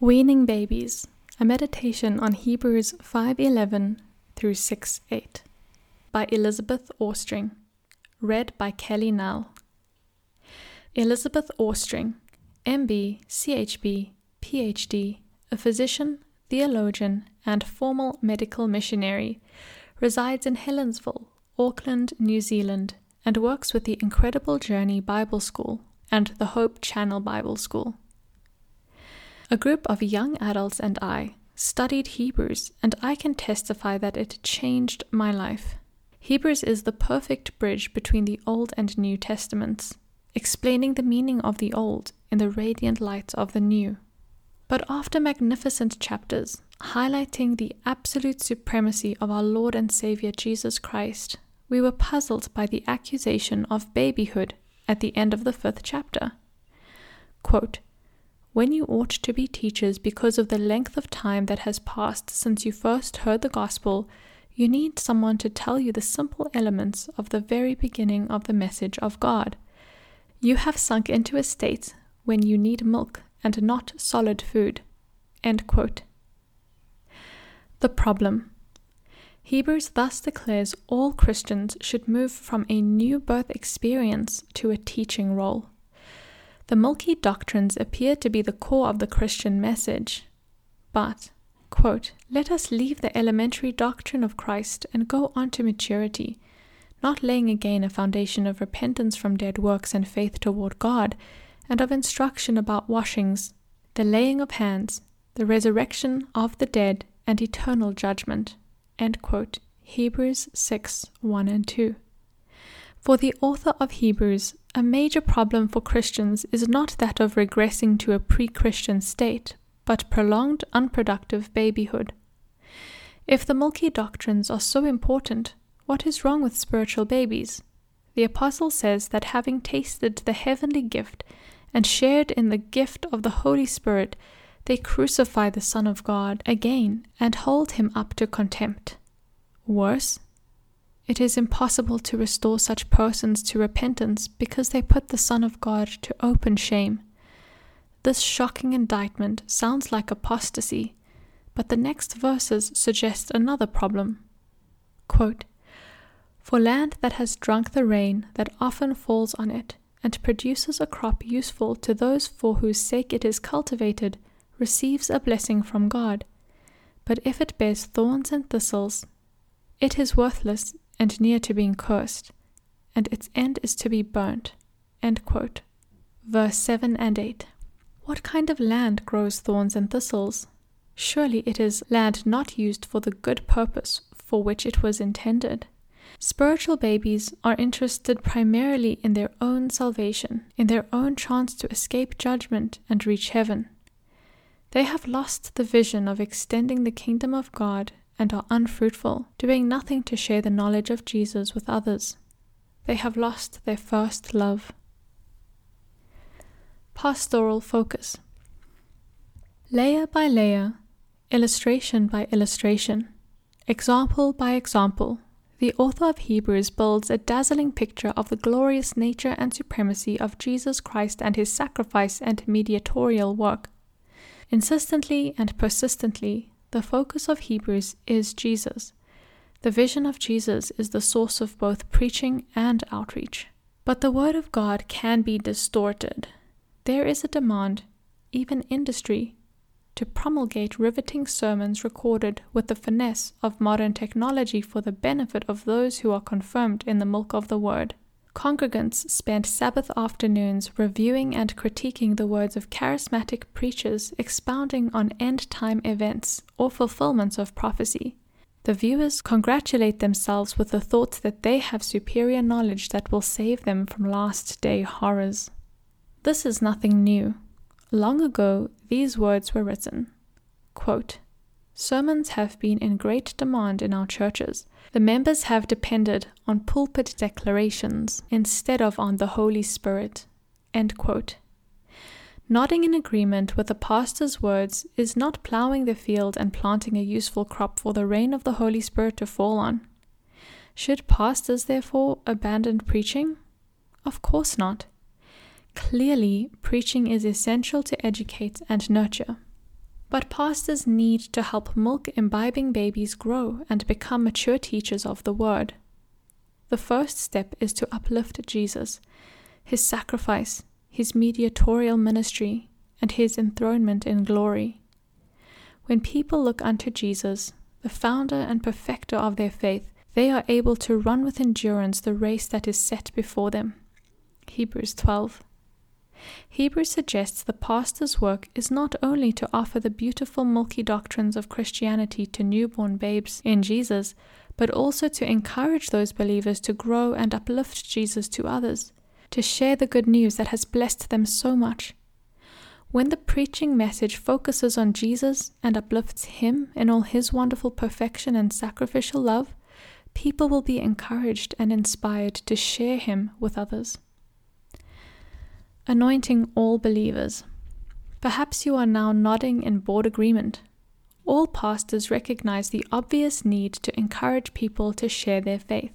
Weaning Babies, a meditation on Hebrews 5:11 through 6:8 by Elizabeth Ostring, read by Kelly Nell. Elizabeth Ostring, MB, CHB, PhD, a physician, theologian, and formal medical missionary, resides in Helensville, Auckland, New Zealand, and works with the Incredible Journey Bible School and the Hope Channel Bible School. A group of young adults and I studied Hebrews, and I can testify that it changed my life. Hebrews is the perfect bridge between the Old and New Testaments, explaining the meaning of the Old in the radiant light of the New. But after magnificent chapters highlighting the absolute supremacy of our Lord and Savior Jesus Christ, we were puzzled by the accusation of babyhood at the end of the fifth chapter. Quote, when you ought to be teachers because of the length of time that has passed since you first heard the gospel, you need someone to tell you the simple elements of the very beginning of the message of God. You have sunk into a state when you need milk and not solid food. The problem. Hebrews thus declares all Christians should move from a new birth experience to a teaching role. The milky doctrines appear to be the core of the Christian message. But, quote, let us leave the elementary doctrine of Christ and go on to maturity, not laying again a foundation of repentance from dead works and faith toward God, and of instruction about washings, the laying of hands, the resurrection of the dead, and eternal judgment. Hebrews 6 1 and 2. For the author of Hebrews, a major problem for Christians is not that of regressing to a pre Christian state, but prolonged unproductive babyhood. If the milky doctrines are so important, what is wrong with spiritual babies? The Apostle says that having tasted the heavenly gift and shared in the gift of the Holy Spirit, they crucify the Son of God again and hold him up to contempt. Worse, it is impossible to restore such persons to repentance because they put the Son of God to open shame. This shocking indictment sounds like apostasy, but the next verses suggest another problem. Quote, For land that has drunk the rain that often falls on it, and produces a crop useful to those for whose sake it is cultivated, receives a blessing from God. But if it bears thorns and thistles, it is worthless and near to being cursed, and its end is to be burnt. Verse 7 and 8. What kind of land grows thorns and thistles? Surely it is land not used for the good purpose for which it was intended. Spiritual babies are interested primarily in their own salvation, in their own chance to escape judgment and reach heaven. They have lost the vision of extending the kingdom of God and are unfruitful, doing nothing to share the knowledge of Jesus with others. They have lost their first love. Pastoral focus. Layer by layer, illustration by illustration, example by example, the author of Hebrews builds a dazzling picture of the glorious nature and supremacy of Jesus Christ and his sacrifice and mediatorial work. Insistently and persistently, the focus of Hebrews is Jesus. The vision of Jesus is the source of both preaching and outreach. But the Word of God can be distorted. There is a demand, even industry, to promulgate riveting sermons recorded with the finesse of modern technology for the benefit of those who are confirmed in the milk of the Word. Congregants spent Sabbath afternoons reviewing and critiquing the words of charismatic preachers expounding on end time events or fulfillments of prophecy. The viewers congratulate themselves with the thought that they have superior knowledge that will save them from last day horrors. This is nothing new. Long ago, these words were written Quote, Sermons have been in great demand in our churches the members have depended on pulpit declarations instead of on the Holy Spirit. Nodding in agreement with the pastor's words is not plowing the field and planting a useful crop for the rain of the Holy Spirit to fall on. Should pastors, therefore, abandon preaching? Of course not. Clearly, preaching is essential to educate and nurture. But pastors need to help milk imbibing babies grow and become mature teachers of the Word. The first step is to uplift Jesus, his sacrifice, his mediatorial ministry, and his enthronement in glory. When people look unto Jesus, the founder and perfecter of their faith, they are able to run with endurance the race that is set before them. Hebrews 12. Hebrews suggests the pastor's work is not only to offer the beautiful milky doctrines of Christianity to newborn babes in Jesus, but also to encourage those believers to grow and uplift Jesus to others, to share the good news that has blessed them so much. When the preaching message focuses on Jesus and uplifts Him in all His wonderful perfection and sacrificial love, people will be encouraged and inspired to share Him with others. Anointing all believers. Perhaps you are now nodding in broad agreement all pastors recognize the obvious need to encourage people to share their faith.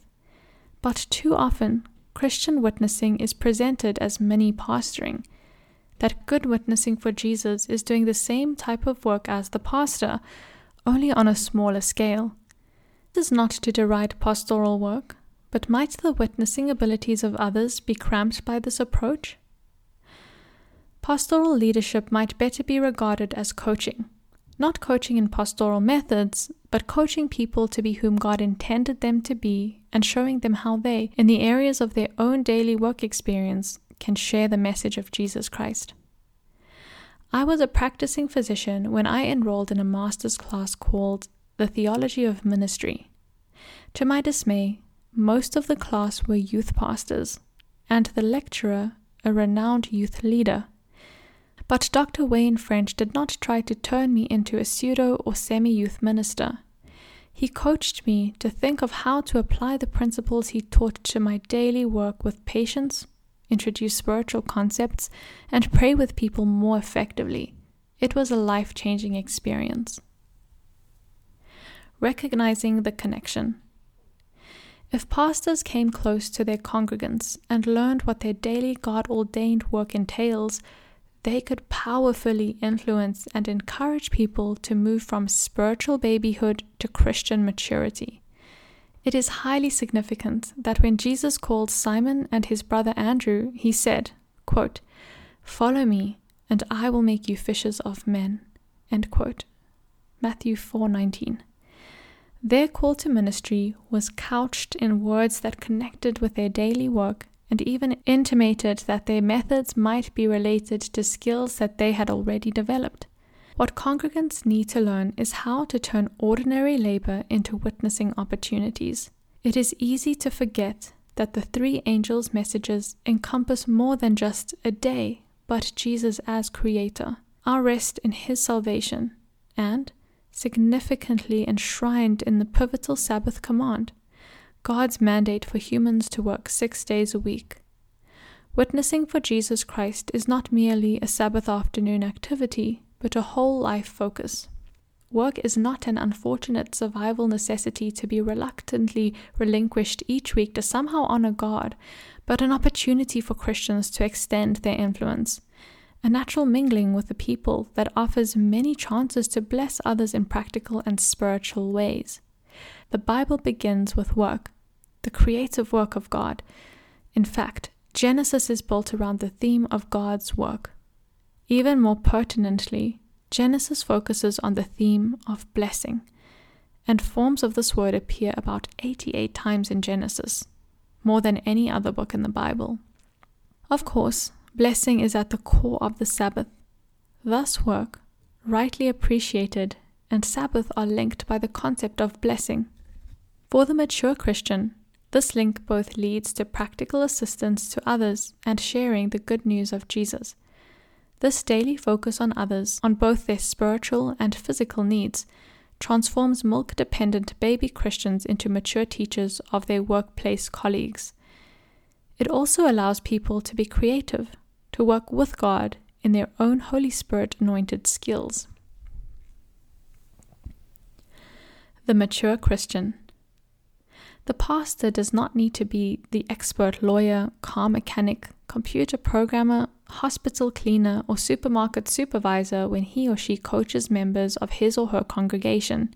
But too often, Christian witnessing is presented as mini pastoring. That good witnessing for Jesus is doing the same type of work as the pastor, only on a smaller scale. This is not to deride pastoral work, but might the witnessing abilities of others be cramped by this approach? Pastoral leadership might better be regarded as coaching not coaching in pastoral methods, but coaching people to be whom God intended them to be and showing them how they, in the areas of their own daily work experience, can share the message of Jesus Christ. I was a practicing physician when I enrolled in a master's class called The Theology of Ministry. To my dismay, most of the class were youth pastors, and the lecturer a renowned youth leader. But Dr. Wayne French did not try to turn me into a pseudo or semi youth minister. He coached me to think of how to apply the principles he taught to my daily work with patients, introduce spiritual concepts, and pray with people more effectively. It was a life changing experience. Recognizing the connection. If pastors came close to their congregants and learned what their daily God ordained work entails, they could powerfully influence and encourage people to move from spiritual babyhood to Christian maturity. It is highly significant that when Jesus called Simon and his brother Andrew, he said, quote, Follow me, and I will make you fishers of men. Matthew 4:19. Their call to ministry was couched in words that connected with their daily work and even intimated that their methods might be related to skills that they had already developed. What congregants need to learn is how to turn ordinary labor into witnessing opportunities. It is easy to forget that the three angels' messages encompass more than just a day, but Jesus as Creator, our rest in His salvation, and significantly enshrined in the pivotal Sabbath command God's mandate for humans to work six days a week. Witnessing for Jesus Christ is not merely a Sabbath afternoon activity, but a whole life focus. Work is not an unfortunate survival necessity to be reluctantly relinquished each week to somehow honor God, but an opportunity for Christians to extend their influence, a natural mingling with the people that offers many chances to bless others in practical and spiritual ways. The Bible begins with work, the creative work of God. In fact, Genesis is built around the theme of God's work. Even more pertinently, Genesis focuses on the theme of blessing, and forms of this word appear about 88 times in Genesis, more than any other book in the Bible. Of course, blessing is at the core of the Sabbath. Thus, work, rightly appreciated, and Sabbath are linked by the concept of blessing. For the mature Christian, this link both leads to practical assistance to others and sharing the good news of Jesus. This daily focus on others, on both their spiritual and physical needs, transforms milk dependent baby Christians into mature teachers of their workplace colleagues. It also allows people to be creative, to work with God in their own Holy Spirit anointed skills. The mature Christian. The pastor does not need to be the expert lawyer, car mechanic, computer programmer, hospital cleaner, or supermarket supervisor when he or she coaches members of his or her congregation.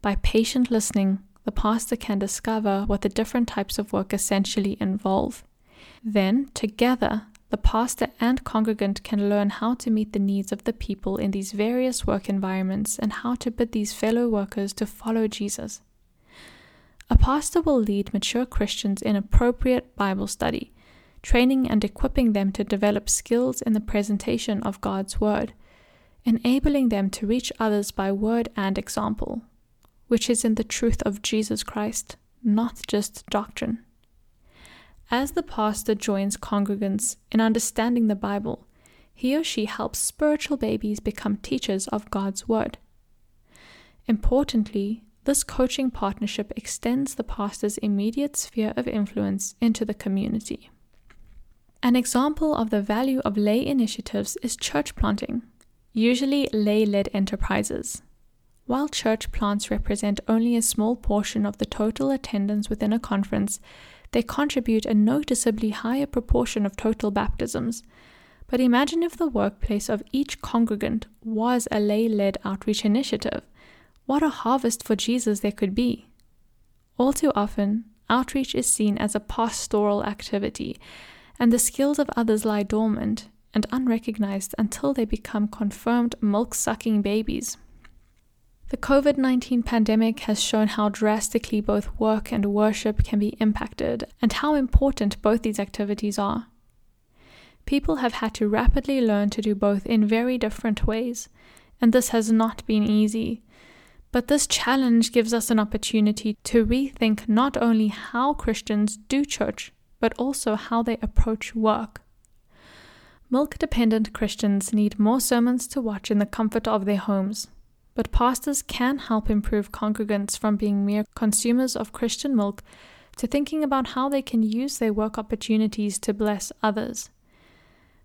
By patient listening, the pastor can discover what the different types of work essentially involve. Then, together, the pastor and congregant can learn how to meet the needs of the people in these various work environments and how to bid these fellow workers to follow Jesus. A pastor will lead mature Christians in appropriate Bible study, training and equipping them to develop skills in the presentation of God's Word, enabling them to reach others by word and example, which is in the truth of Jesus Christ, not just doctrine. As the pastor joins congregants in understanding the Bible, he or she helps spiritual babies become teachers of God's Word. Importantly, this coaching partnership extends the pastor's immediate sphere of influence into the community. An example of the value of lay initiatives is church planting, usually lay led enterprises. While church plants represent only a small portion of the total attendance within a conference, they contribute a noticeably higher proportion of total baptisms. But imagine if the workplace of each congregant was a lay led outreach initiative. What a harvest for Jesus there could be! All too often, outreach is seen as a pastoral activity, and the skills of others lie dormant and unrecognized until they become confirmed milk sucking babies. The COVID 19 pandemic has shown how drastically both work and worship can be impacted, and how important both these activities are. People have had to rapidly learn to do both in very different ways, and this has not been easy. But this challenge gives us an opportunity to rethink not only how Christians do church, but also how they approach work. Milk dependent Christians need more sermons to watch in the comfort of their homes, but pastors can help improve congregants from being mere consumers of Christian milk to thinking about how they can use their work opportunities to bless others.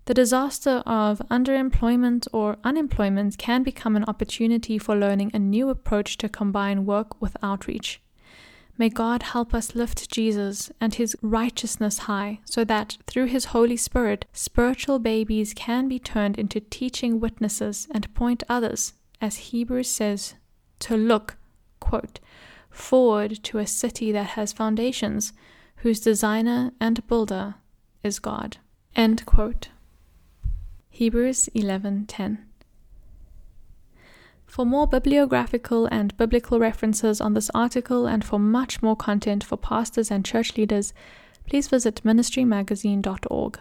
The disaster of underemployment or unemployment can become an opportunity for learning a new approach to combine work with outreach. May God help us lift Jesus and his righteousness high so that through his Holy Spirit, spiritual babies can be turned into teaching witnesses and point others, as Hebrews says, to look, quote, forward to a city that has foundations, whose designer and builder is God. End quote. Hebrews 11:10. For more bibliographical and biblical references on this article and for much more content for pastors and church leaders, please visit ministrymagazine.org.